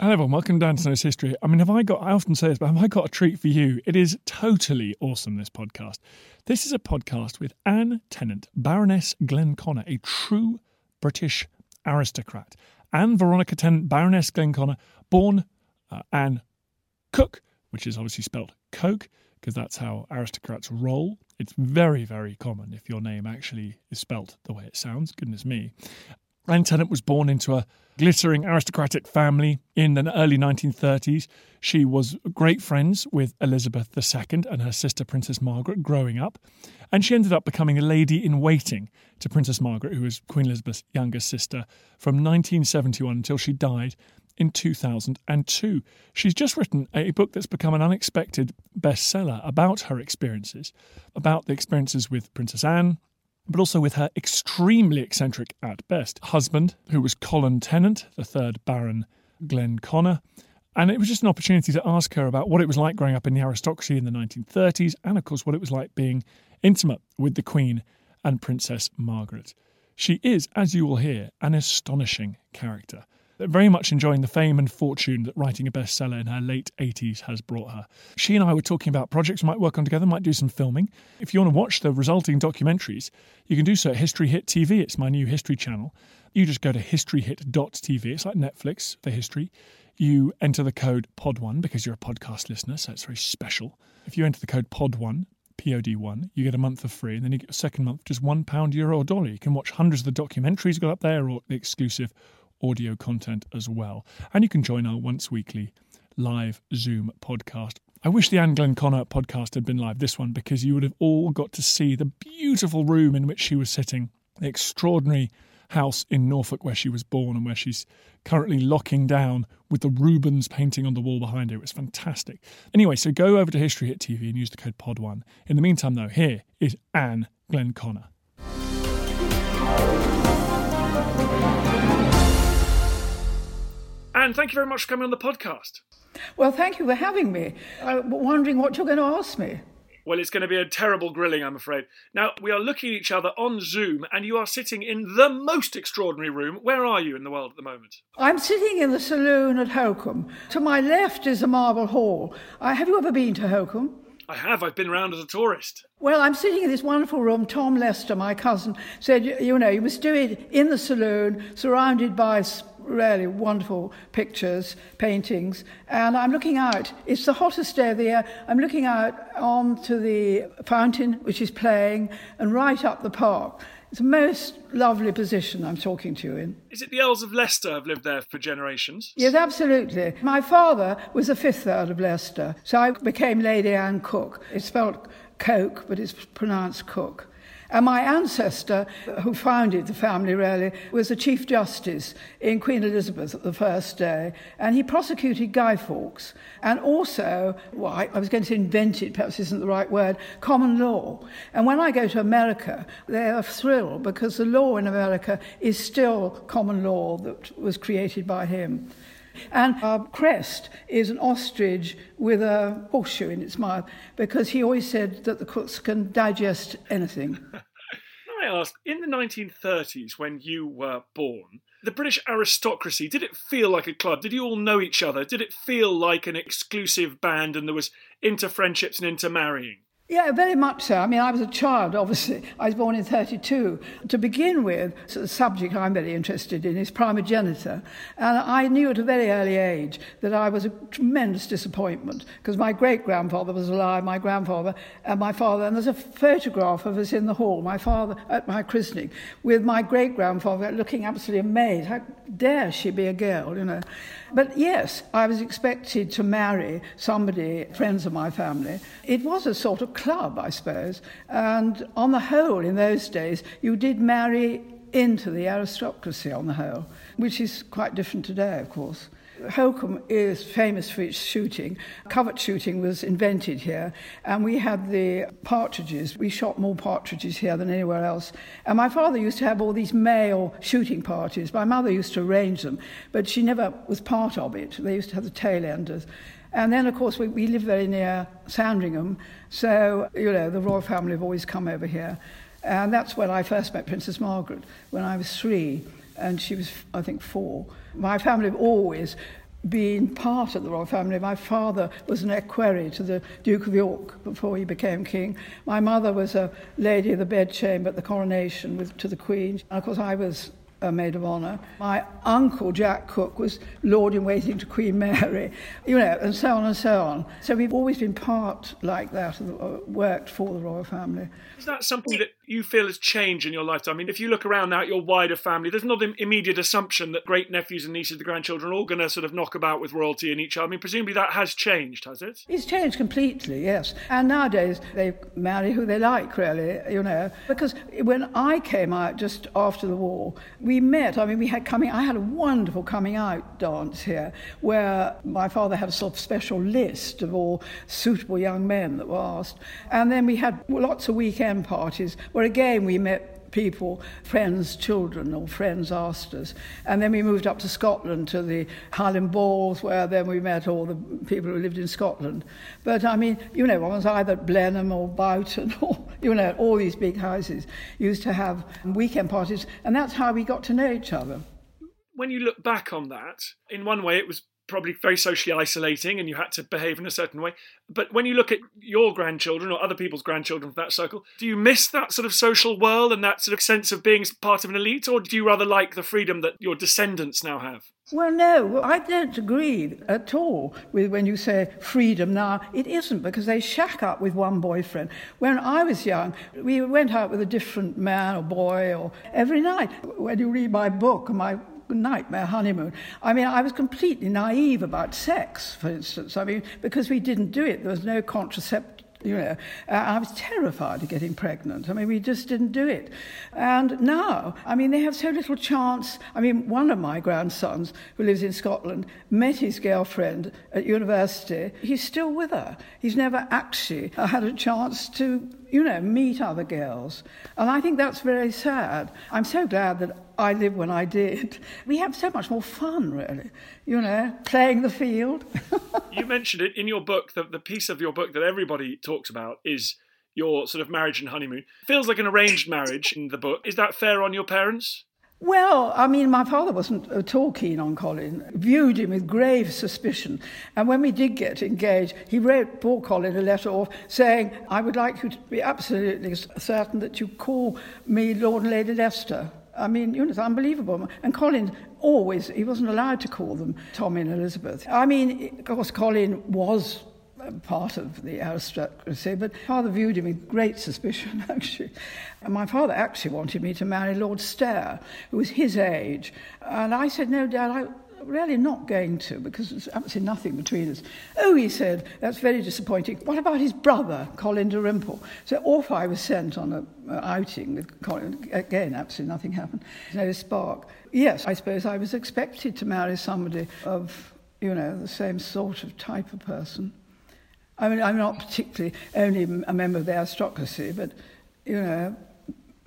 Hello, everyone. Welcome down to Snow's History. I mean, have I got, I often say this, but have I got a treat for you? It is totally awesome, this podcast. This is a podcast with Anne Tennant, Baroness Glenconner, a true British aristocrat. Anne Veronica Tennant, Baroness Glenconner, born uh, Anne Cook, which is obviously spelled Coke, because that's how aristocrats roll. It's very, very common if your name actually is spelt the way it sounds. Goodness me. Anne Tennant was born into a glittering aristocratic family in the early 1930s. She was great friends with Elizabeth II and her sister Princess Margaret growing up, and she ended up becoming a lady in waiting to Princess Margaret, who was Queen Elizabeth's younger sister, from 1971 until she died in 2002. She's just written a book that's become an unexpected bestseller about her experiences, about the experiences with Princess Anne, but also with her extremely eccentric at best husband, who was Colin Tennant, the third Baron Glenconner. And it was just an opportunity to ask her about what it was like growing up in the aristocracy in the 1930s, and of course, what it was like being intimate with the Queen and Princess Margaret. She is, as you will hear, an astonishing character very much enjoying the fame and fortune that writing a bestseller in her late 80s has brought her. She and I were talking about projects we might work on together, might do some filming. If you want to watch the resulting documentaries, you can do so at History Hit TV. It's my new history channel. You just go to historyhit.tv. It's like Netflix for history. You enter the code POD1 because you're a podcast listener, so it's very special. If you enter the code POD1, POD1, you get a month for free, and then you get a second month just one pound, euro, or dollar. You can watch hundreds of the documentaries got up there or the exclusive audio content as well. And you can join our once weekly live Zoom podcast. I wish the Anne Glenconner podcast had been live, this one, because you would have all got to see the beautiful room in which she was sitting, the extraordinary house in Norfolk where she was born and where she's currently locking down with the Rubens painting on the wall behind her. It was fantastic. Anyway, so go over to History Hit TV and use the code POD1. In the meantime, though, here is Anne Glenconner. Anne, thank you very much for coming on the podcast. Well, thank you for having me. I'm wondering what you're going to ask me. Well, it's going to be a terrible grilling, I'm afraid. Now, we are looking at each other on Zoom, and you are sitting in the most extraordinary room. Where are you in the world at the moment? I'm sitting in the saloon at Holkham. To my left is a marble hall. Uh, have you ever been to Holkham? I have. I've been around as a tourist. Well, I'm sitting in this wonderful room. Tom Leicester, my cousin, said, you know, you must do it in the saloon, surrounded by really wonderful pictures, paintings. And I'm looking out, it's the hottest day of the year. I'm looking out onto the fountain, which is playing, and right up the park. It's a most lovely position I'm talking to you in. Is it the Earls of Leicester have lived there for generations? Yes, absolutely. My father was a fifth Earl of Leicester, so I became Lady Anne Cook. It's spelled Coke, but it's pronounced Cook. And my ancestor, who founded the family really, was a Chief Justice in Queen Elizabeth the first day, and he prosecuted Guy Fawkes. And also, well, I, I was going to say invented, perhaps isn't the right word, common law. And when I go to America, they're thrilled because the law in America is still common law that was created by him. And our crest is an ostrich with a horseshoe in its mouth because he always said that the Cokes can digest anything. I ask, in the 1930s, when you were born, the British aristocracy, did it feel like a club? Did you all know each other? Did it feel like an exclusive band and there was inter friendships and intermarrying? Yeah, very much so. I mean, I was a child, obviously. I was born in 32. To begin with, the subject I'm very interested in is primogeniture. And I knew at a very early age that I was a tremendous disappointment because my great grandfather was alive, my grandfather, and my father. And there's a photograph of us in the hall, my father at my christening, with my great grandfather looking absolutely amazed. How dare she be a girl, you know? But yes, I was expected to marry somebody, friends of my family. It was a sort of club, I suppose. And on the whole, in those days, you did marry into the aristocracy on the whole, which is quite different today, of course. Holkham is famous for its shooting. Covert shooting was invented here, and we had the partridges. We shot more partridges here than anywhere else. And my father used to have all these male shooting parties. My mother used to arrange them, but she never was part of it. They used to have the tail enders. And then, of course, we, we live very near Sandringham, so, you know, the royal family have always come over here. And that's when I first met Princess Margaret, when I was three, and she was, I think, four. My family have always been part of the royal family. My father was an equerry to the Duke of York before he became king. My mother was a lady of the bedchamber at the coronation with, to the Queen. And of course, I was a maid of honour. My uncle, Jack Cook, was Lord in waiting to Queen Mary, you know, and so on and so on. So we've always been part like that, and uh, worked for the royal family. Is that something that you feel has changed in your lifetime? I mean, if you look around now at your wider family, there's not an immediate assumption that great nephews and nieces, the grandchildren, are all going to sort of knock about with royalty in each other. I mean, presumably that has changed, has it? It's changed completely, yes. And nowadays they marry who they like, really, you know. Because when I came out just after the war, we met. I mean, we had coming. I had a wonderful coming out dance here, where my father had a sort of special list of all suitable young men that were asked, and then we had lots of weekend parties where again we met people, friends' children or friends asked us. And then we moved up to Scotland to the Highland Balls, where then we met all the people who lived in Scotland. But I mean, you know, one was either at Blenheim or Boughton or, you know, all these big houses used to have weekend parties, and that's how we got to know each other. When you look back on that, in one way it was probably very socially isolating and you had to behave in a certain way. But when you look at your grandchildren or other people's grandchildren from that circle, do you miss that sort of social world and that sort of sense of being part of an elite, or do you rather like the freedom that your descendants now have? Well, no, I don't agree at all with when you say freedom. Now, it isn't because they shack up with one boyfriend. When I was young, we went out with a different man or boy or every night. When you read my book, my nightmare honeymoon. I mean, I was completely naive about sex, for instance. I mean, because we didn't do it, there was no contraceptive you know, uh, I was terrified of getting pregnant. I mean, we just didn't do it. And now, I mean, they have so little chance. I mean, one of my grandsons, who lives in Scotland, met his girlfriend at university. He's still with her. He's never actually had a chance to, you know, meet other girls. And I think that's very sad. I'm so glad that I lived when I did. We have so much more fun, really, you know, playing the field. you mentioned it in your book, the, the piece of your book that everybody talks about is your sort of marriage and honeymoon. Feels like an arranged marriage in the book. Is that fair on your parents? Well, I mean, my father wasn't at all keen on Colin, viewed him with grave suspicion. And when we did get engaged, he wrote poor Colin a letter off saying, I would like you to be absolutely certain that you call me Lord and Lady Leicester. I mean, you know, it's unbelievable. And Colin always, he wasn't allowed to call them Tommy and Elizabeth. I mean, of course, Colin was part of the aristocracy, but father viewed him with great suspicion, actually. And my father actually wanted me to marry Lord Stair, who was his age. And I said, no, Dad, I'm really not going to because there's absolutely nothing between us. Oh, he said, that's very disappointing. What about his brother, Colin de Dalrymple? So off I was sent on an outing with Colin. Again, absolutely nothing happened. No spark. Yes, I suppose I was expected to marry somebody of, you know, the same sort of type of person. I mean, I'm not particularly only a member of the aristocracy, but, you know,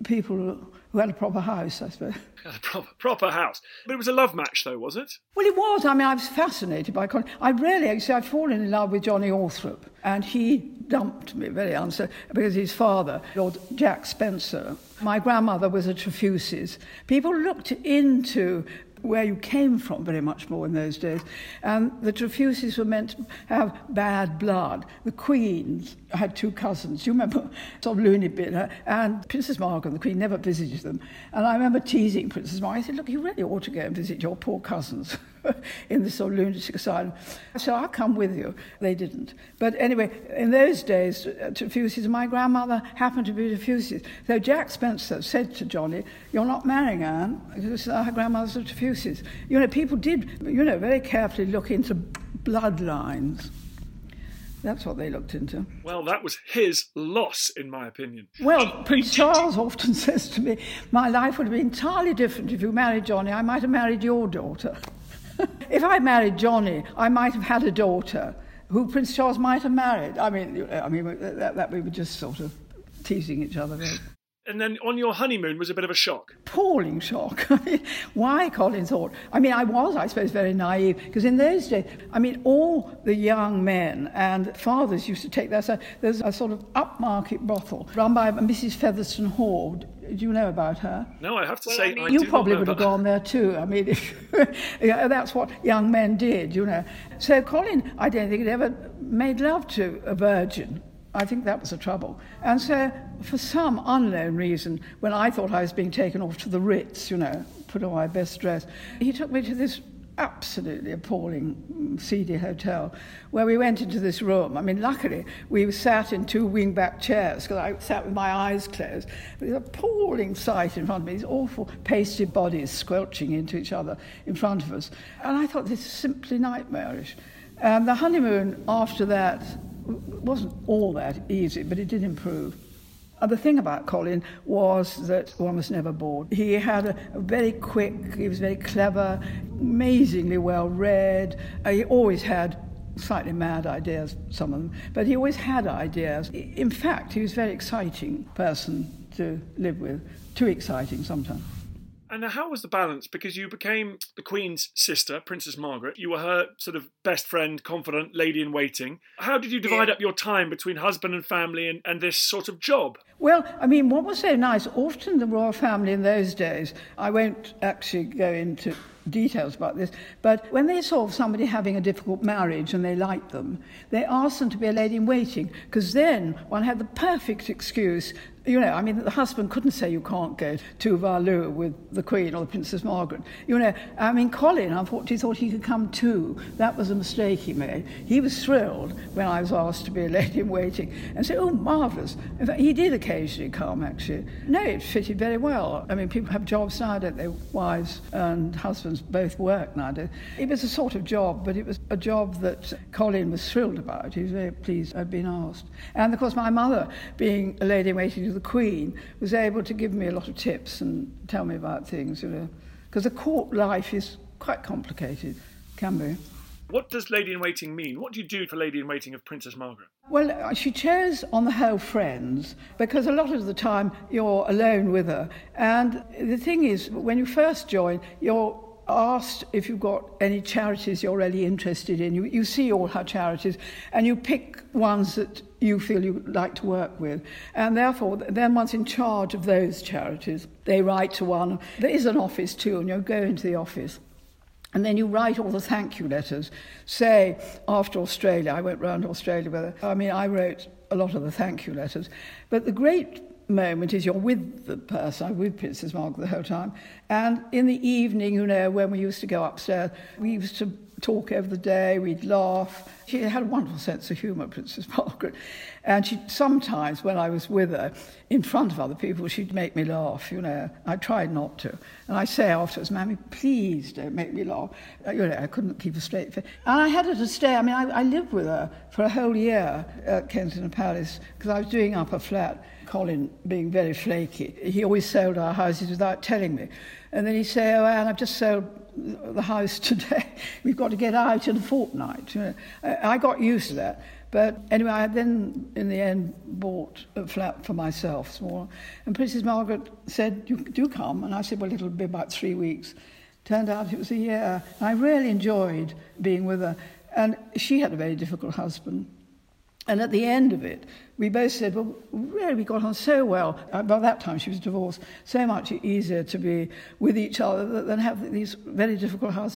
people who had a proper house, I suppose. A proper, proper house. But it was a love match, though, was it? Well, it was. I mean, I was fascinated by Colin. I really, actually, I'd fallen in love with Johnny Althorp, and he dumped me very unfair because his father, Lord Jack Spencer, my grandmother was a Trefusis. People looked into where you came from very much more in those days. And the Trefusis were meant to have bad blood. The Queens had two cousins. You remember Tom of loony uh, and Princess Margaret, the Queen, never visited them. And I remember teasing Princess Margaret. I said, "Look, you really ought to go and visit your poor cousins." in this sort of lunatic asylum. So I'll come with you. They didn't. But anyway, in those days, uh, Trefusis, my grandmother happened to be Trefusis. So Jack Spencer said to Johnny, You're not marrying Anne, because her grandmother's a Trefusis. You know, people did, you know, very carefully look into bloodlines. That's what they looked into. Well, that was his loss, in my opinion. Well, Prince Charles often says to me, My life would have been entirely different if you married Johnny. I might have married your daughter. if I married Johnny, I might have had a daughter who Prince Charles might have married. I mean, I mean that, that we were just sort of teasing each other. And then on your honeymoon was a bit of a shock. Appalling shock. Why Colin thought? I mean, I was, I suppose, very naive because in those days, I mean, all the young men and fathers used to take their son. There's a sort of upmarket brothel run by Mrs. Featherstone Hall. Do you know about her? No, I have to well, say, I mean, you probably would have gone there too. I mean, yeah, that's what young men did, you know. So Colin, I don't think had ever made love to a virgin. I think that was the trouble. And so, for some unknown reason, when I thought I was being taken off to the Ritz, you know, put on my best dress, he took me to this absolutely appalling mm, seedy hotel where we went into this room. I mean, luckily, we sat in two wing-back chairs because I sat with my eyes closed. It was an appalling sight in front of me, these awful pasty bodies squelching into each other in front of us. And I thought, this is simply nightmarish. And the honeymoon after that wasn't all that easy, but it did improve. And the thing about Colin was that one was never bored. He had a, a very quick, he was very clever, amazingly well read. Uh, he always had slightly mad ideas, some of them, but he always had ideas. In fact, he was a very exciting person to live with, too exciting sometimes. And how was the balance? Because you became the Queen's sister, Princess Margaret. You were her sort of best friend, confidant, lady in waiting. How did you divide yeah. up your time between husband and family and, and this sort of job? Well, I mean, what was so nice, often the royal family in those days, I won't actually go into details about this, but when they saw somebody having a difficult marriage and they liked them, they asked them to be a lady in waiting, because then one had the perfect excuse you know, I mean, the husband couldn't say you can't go to Valu with the Queen or the Princess Margaret. You know, I mean, Colin, unfortunately, thought he could come too. That was a mistake he made. He was thrilled when I was asked to be a lady in waiting and said, oh, marvellous. In fact, he did occasionally come, actually. No, it fitted very well. I mean, people have jobs now, don't they? Wives and husbands both work nowadays. It was a sort of job, but it was a job that Colin was thrilled about. He was very pleased I'd been asked. And, of course, my mother, being a lady in waiting to the Queen was able to give me a lot of tips and tell me about things, you know, because the court life is quite complicated, can be. What does Lady in Waiting mean? What do you do for Lady in Waiting of Princess Margaret? Well, she chose on the whole friends because a lot of the time you're alone with her. And the thing is, when you first join, you're asked if you've got any charities you're really interested in. You, you see all her charities and you pick ones that you feel you like to work with. And therefore, then one's in charge of those charities. They write to one. There is an office too, and you go into the office. And then you write all the thank you letters. Say, after Australia, I went round Australia with her. I mean, I wrote a lot of the thank you letters. But the great moment is you're with the person, I'm with Princess Margaret the whole time. And in the evening, you know, when we used to go upstairs, we used to talk over the day, we'd laugh. She had a wonderful sense of humour, Princess Margaret. And she sometimes, when I was with her, in front of other people, she'd make me laugh, you know. I tried not to. And I say afterwards, Mammy, please don't make me laugh. Uh, you know, I couldn't keep a straight face. And I had her to stay. I mean, I, I lived with her for a whole year at Kensington Palace because I was doing up a flat. Colin being very flaky. He always sold our houses without telling me. And then he'd say, oh, Anne, I've just sold the house today. We've got to get out in a fortnight. I got used to that. But anyway, I then, in the end, bought a flat for myself. And Princess Margaret said, you do come. And I said, well, it'll be about three weeks. Turned out it was a year. And I really enjoyed being with her. And she had a very difficult husband. And at the end of it, we both said, well, really, we got on so well. Uh, by that time, she was divorced. So much easier to be with each other than have these very difficult houses.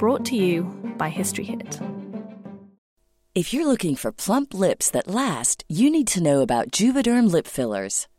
Brought to you by History Hit. If you're looking for plump lips that last, you need to know about Juvederm lip fillers.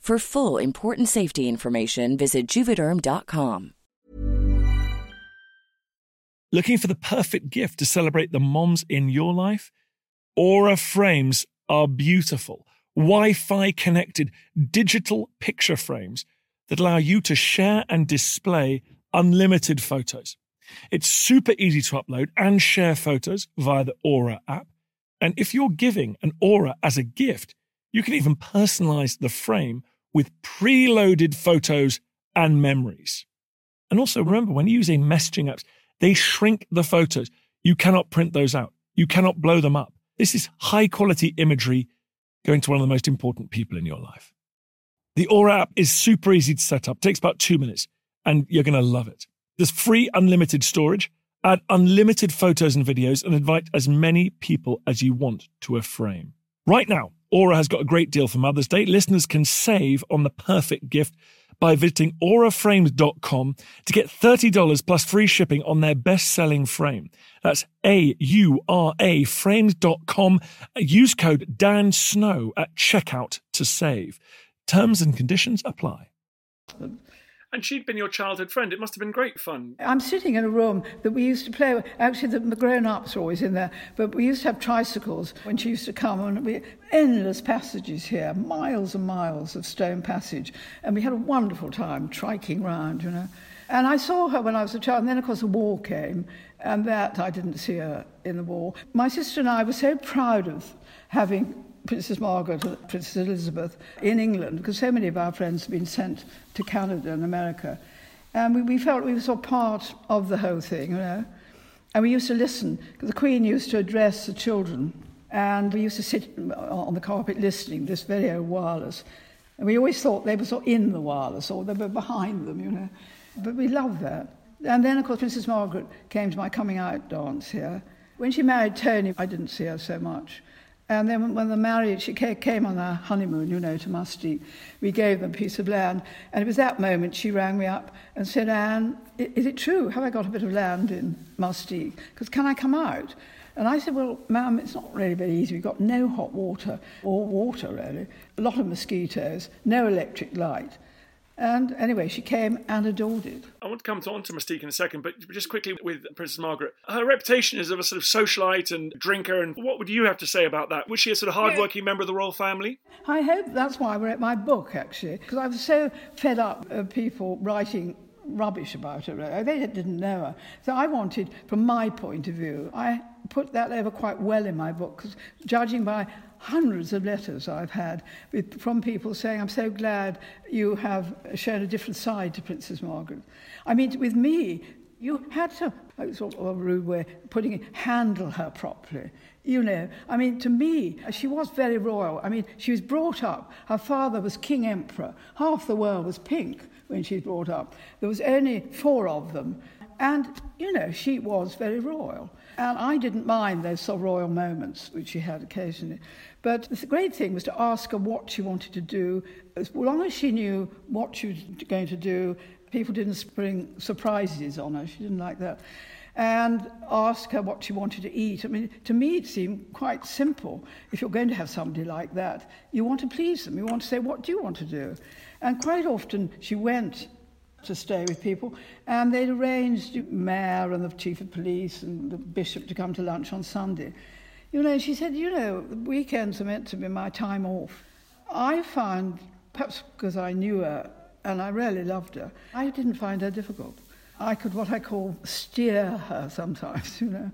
For full important safety information, visit juvederm.com. Looking for the perfect gift to celebrate the moms in your life? Aura frames are beautiful, Wi Fi connected digital picture frames that allow you to share and display unlimited photos. It's super easy to upload and share photos via the Aura app. And if you're giving an Aura as a gift, you can even personalize the frame with preloaded photos and memories. And also remember, when using messaging apps, they shrink the photos. You cannot print those out. You cannot blow them up. This is high quality imagery going to one of the most important people in your life. The Aura app is super easy to set up, takes about two minutes, and you're going to love it. There's free unlimited storage, add unlimited photos and videos, and invite as many people as you want to a frame. Right now, Aura has got a great deal for Mother's Day. Listeners can save on the perfect gift by visiting auraframes.com to get $30 plus free shipping on their best selling frame. That's A U R A frames.com. Use code Dan Snow at checkout to save. Terms and conditions apply. And she'd been your childhood friend. It must have been great fun. I'm sitting in a room that we used to play. Actually, the grown ups were always in there, but we used to have tricycles when she used to come, and we endless passages here, miles and miles of stone passage. And we had a wonderful time triking round, you know. And I saw her when I was a child, and then, of course, the war came, and that I didn't see her in the war. My sister and I were so proud of having Princess Margaret and Princess Elizabeth in England, because so many of our friends had been sent to Canada and America. And we, we felt we were sort of part of the whole thing, you know. And we used to listen, the Queen used to address the children, and we used to sit on the carpet listening, this video wireless. And we always thought they were sort of in the wireless, or they were behind them, you know. But we loved that. And then, of course, Princess Margaret came to my coming out dance here. When she married Tony, I didn't see her so much. And then when they married, she came on our honeymoon, you know, to Mustique. We gave them a piece of land. And it was that moment she rang me up and said, Anne, is it true? Have I got a bit of land in Mustique? Because can I come out? And I said, well, ma'am, it's not really very easy. We've got no hot water, or water really, a lot of mosquitoes, no electric light. And anyway, she came and adored it. I want to come on to Mustique in a second, but just quickly with Princess Margaret. Her reputation is of a sort of socialite and drinker, and what would you have to say about that? Was she a sort of hardworking yeah. member of the royal family? I hope that's why I wrote my book, actually, because I was so fed up of people writing rubbish about her. They didn't know her. So I wanted, from my point of view, I put that over quite well in my book, because judging by hundreds of letters I've had with, from people saying, I'm so glad you have shown a different side to Princess Margaret. I mean, with me, You had to, sort of a rude way, putting it, handle her properly. You know, I mean, to me, she was very royal. I mean, she was brought up, her father was king emperor. Half the world was pink when she was brought up. There was only four of them. And, you know, she was very royal. And I didn't mind those sort of royal moments, which she had occasionally. But the great thing was to ask her what she wanted to do. As long as she knew what she was going to do, people didn't spring surprises on her. She didn't like that and ask her what she wanted to eat. I mean, to me, it seemed quite simple. If you're going to have somebody like that, you want to please them. You want to say, What do you want to do? And quite often, she went to stay with people, and they'd arranged the mayor and the chief of police and the bishop to come to lunch on Sunday. You know, she said, You know, weekends are meant to be my time off. I found, perhaps because I knew her and I really loved her, I didn't find her difficult. I could what I call steer her sometimes, you know,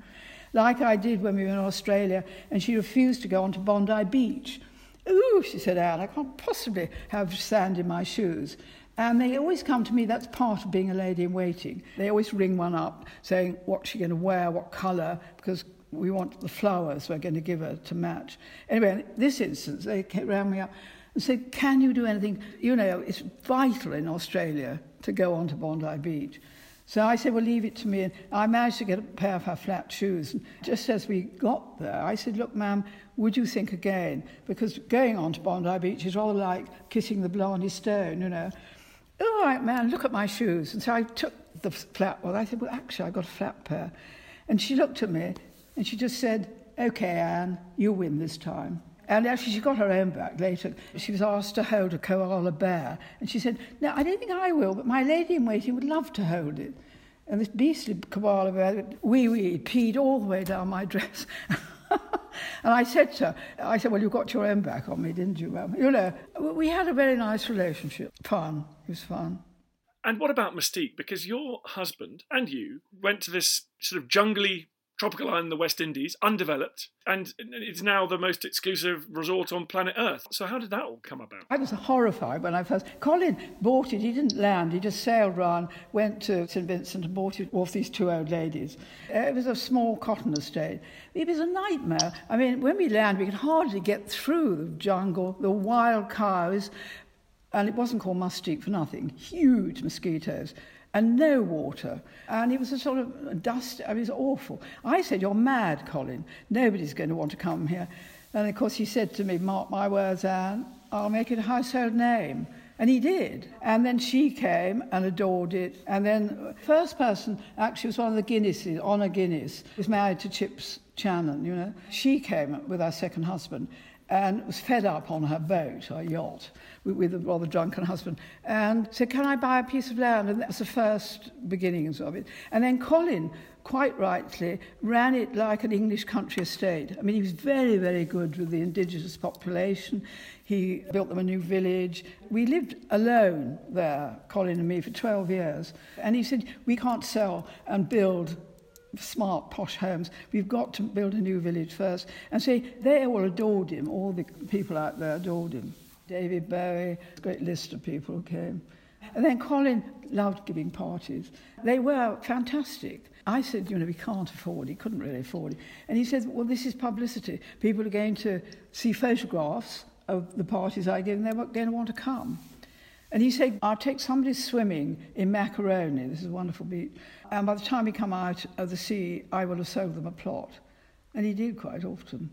like I did when we were in Australia and she refused to go on to Bondi Beach. Ooh, she said, Anne, I can't possibly have sand in my shoes. And they always come to me, that's part of being a lady in waiting. They always ring one up saying, what's she going to wear, what colour, because we want the flowers we're going to give her to match. Anyway, in this instance, they rang me up and said, Can you do anything? You know, it's vital in Australia to go on to Bondi Beach. So I said, well, leave it to me. And I managed to get a pair of her flat shoes. And just as we got there, I said, look, ma'am, would you think again? Because going on to Bondi Beach is rather like kissing the Blarney Stone, you know. All right, man, look at my shoes. And so I took the flat one. I said, well, actually, I got a flat pair. And she looked at me and she just said, okay, Anne, you win this time. And actually, she got her own back later. She was asked to hold a koala bear. And she said, No, I don't think I will, but my lady in waiting would love to hold it. And this beastly koala bear, wee wee, peed all the way down my dress. And I said to her, I said, Well, you got your own back on me, didn't you, ma'am? You know, we had a very nice relationship. Fun. It was fun. And what about Mustique? Because your husband and you went to this sort of jungly tropical island in the West Indies, undeveloped, and it's now the most exclusive resort on planet Earth. So how did that all come about? I was horrified when I first. Colin bought it. He didn't land. He just sailed round, went to St Vincent, and bought it off these two old ladies. It was a small cotton estate. It was a nightmare. I mean, when we landed, we could hardly get through the jungle, the wild cows, and it wasn't called Mustique for nothing. Huge mosquitoes and no water. And it was a sort of dust, I mean, it was awful. I said, You're mad, Colin. Nobody's going to want to come here. And of course, he said to me, Mark my words, Anne, I'll make it a household name. And he did. And then she came and adored it. And then first person actually was one of the Guinnesses, Honor Guinness, was married to Chips Channon, you know. She came with her second husband and was fed up on her boat, her yacht, with, with a rather drunken husband, and said, Can I buy a piece of land? And that was the first beginnings of it. And then Colin, quite rightly, ran it like an English country estate. I mean, he was very, very good with the indigenous population. He built them a new village. We lived alone there, Colin and me, for 12 years. And he said, We can't sell and build smart, posh homes. We've got to build a new village first. And see, they all adored him. All the people out there adored him. David Bowie, great list of people came. And then Colin loved giving parties. They were fantastic. I said, you know, we can't afford it. He couldn't really afford it. And he said, well, this is publicity. People are going to see photographs of the parties I give, and they're going to want to come. And he said, I'll take somebody swimming in Macaroni, this is a wonderful beach, and by the time we come out of the sea, I will have sold them a plot. And he did quite often.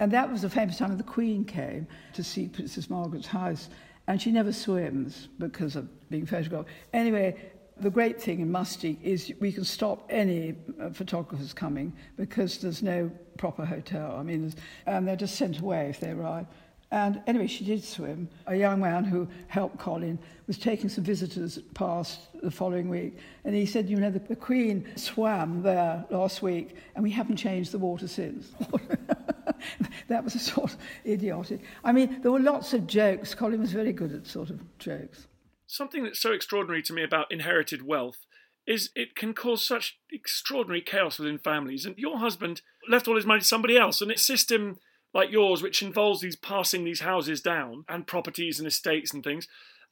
And that was the famous time the Queen came to see Princess Margaret's house. And she never swims because of being photographed. Anyway, the great thing in Mustique is we can stop any uh, photographers coming because there's no proper hotel. I mean, and they're just sent away if they arrive. And anyway, she did swim. A young man who helped Colin was taking some visitors past the following week, and he said, You know, the, the Queen swam there last week, and we haven't changed the water since. that was a sort of idiotic. I mean, there were lots of jokes. Colin was very good at sort of jokes. Something that's so extraordinary to me about inherited wealth is it can cause such extraordinary chaos within families. And your husband left all his money to somebody else, and it's system like yours, which involves these passing these houses down and properties and estates and things,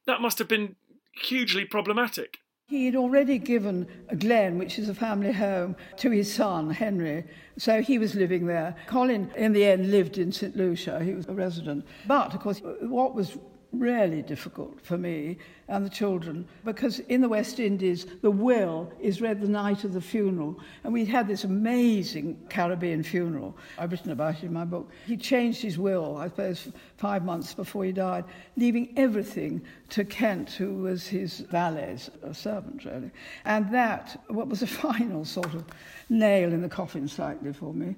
that must have been hugely problematic. He had already given a Glen, which is a family home, to his son, Henry. So he was living there. Colin, in the end, lived in St. Lucia. He was a resident. But, of course, what was really difficult for me and the children because in the West Indies, the will is read the night of the funeral. And we had this amazing Caribbean funeral. I've written about it in my book. He changed his will, I suppose, five months before he died, leaving everything to Kent, who was his valet, a servant, really. And that, what was a final sort of nail in the coffin slightly for me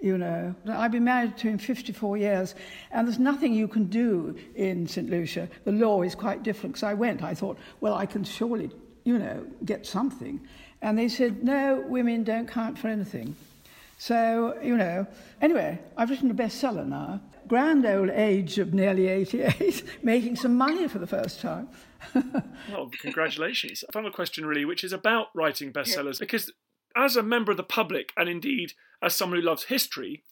you know. I've been married to him 54 years, and there's nothing you can do in St. Lucia. The law is quite different. Because I went, I thought, well, I can surely, you know, get something. And they said, no, women don't count for anything. So, you know, anyway, I've written a bestseller now. Grand old age of nearly 88, making some money for the first time. well, congratulations. Final question, really, which is about writing bestsellers, because as a member of the public, and indeed as someone who loves history,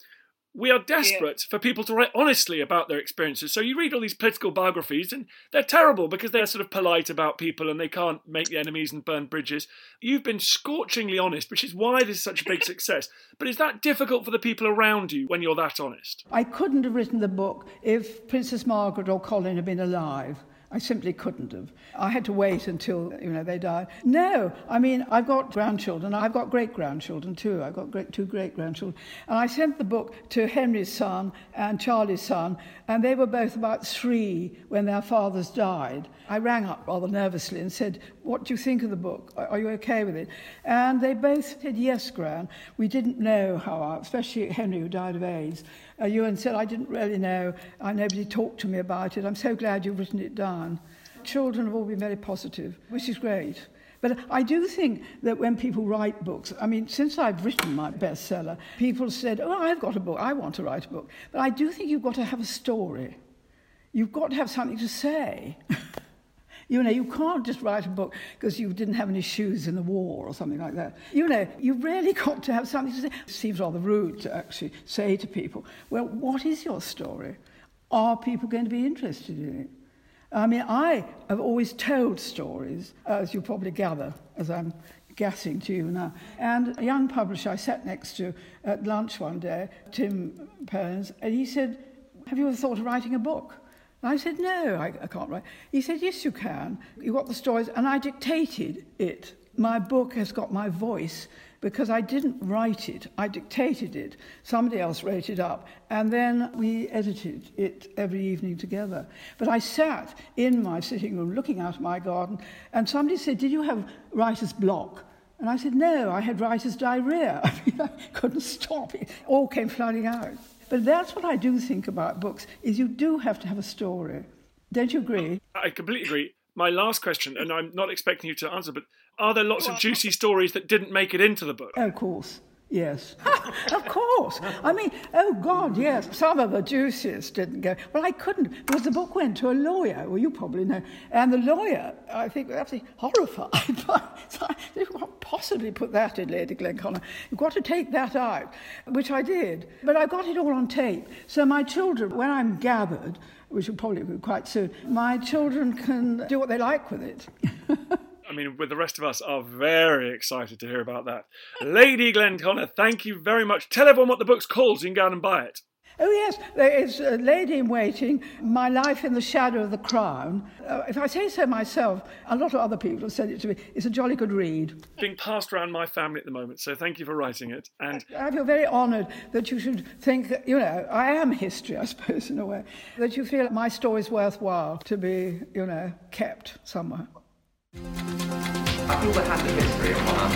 we are desperate yeah. for people to write honestly about their experiences. So you read all these political biographies, and they're terrible because they're sort of polite about people and they can't make the enemies and burn bridges. You've been scorchingly honest, which is why this is such a big success. But is that difficult for the people around you when you're that honest? I couldn't have written the book if Princess Margaret or Colin had been alive. I simply couldn't have. I had to wait until, you know, they died. No, I mean, I've got grandchildren. I've got great-grandchildren too. I've got great, two great-grandchildren. And I sent the book to Henry's son and Charlie's son, and they were both about three when their fathers died. I rang up rather nervously and said, what do you think of the book? Are you okay with it? And they both said, yes, Gran. We didn't know how, especially Henry, who died of AIDS. Uh, Ewan said, I didn't really know. I, nobody talked to me about it. I'm so glad you've written it down. Children have all been very positive, which is great. But I do think that when people write books, I mean, since I've written my bestseller, people said, Oh, I've got a book, I want to write a book. But I do think you've got to have a story. You've got to have something to say. You know, you can't just write a book because you didn't have any shoes in the war or something like that. You know, you've really got to have something to say. It seems rather rude to actually say to people, well, what is your story? Are people going to be interested in it? I mean, I have always told stories, as you probably gather, as I'm gassing to you now. And a young publisher I sat next to at lunch one day, Tim Perrins, and he said, Have you ever thought of writing a book? I said, No, I, I can't write. He said, Yes, you can. You got the stories. And I dictated it. My book has got my voice because I didn't write it, I dictated it. Somebody else wrote it up, and then we edited it every evening together. But I sat in my sitting room looking out of my garden, and somebody said, Did you have writer's block? And I said, No, I had writer's diarrhea. I, mean, I couldn't stop. It all came flooding out. But that's what I do think about books, is you do have to have a story. Don't you agree? I completely agree. My last question, and I'm not expecting you to answer, but are there lots of juicy stories that didn't make it into the book? Of course. Yes, of course. I mean, oh God, yes. Some of the juiciest didn't go. Well, I couldn't because the book went to a lawyer. Well, you probably know. And the lawyer, I think, was absolutely horrified. so I can't possibly put that in, Lady Glenconner. You've got to take that out, which I did. But I got it all on tape. So my children, when I'm gathered, which will probably be quite soon, my children can do what they like with it. I mean, with the rest of us, are very excited to hear about that. Lady Glenconner, thank you very much. Tell everyone what the book's called so you can go out and buy it. Oh, yes, there is a lady in waiting, My Life in the Shadow of the Crown. Uh, if I say so myself, a lot of other people have said it to me. It's a jolly good read. Being passed around my family at the moment, so thank you for writing it. And I feel very honoured that you should think, that, you know, I am history, I suppose, in a way, that you feel my story's worthwhile to be, you know, kept somewhere. I feel we have the hand of history upon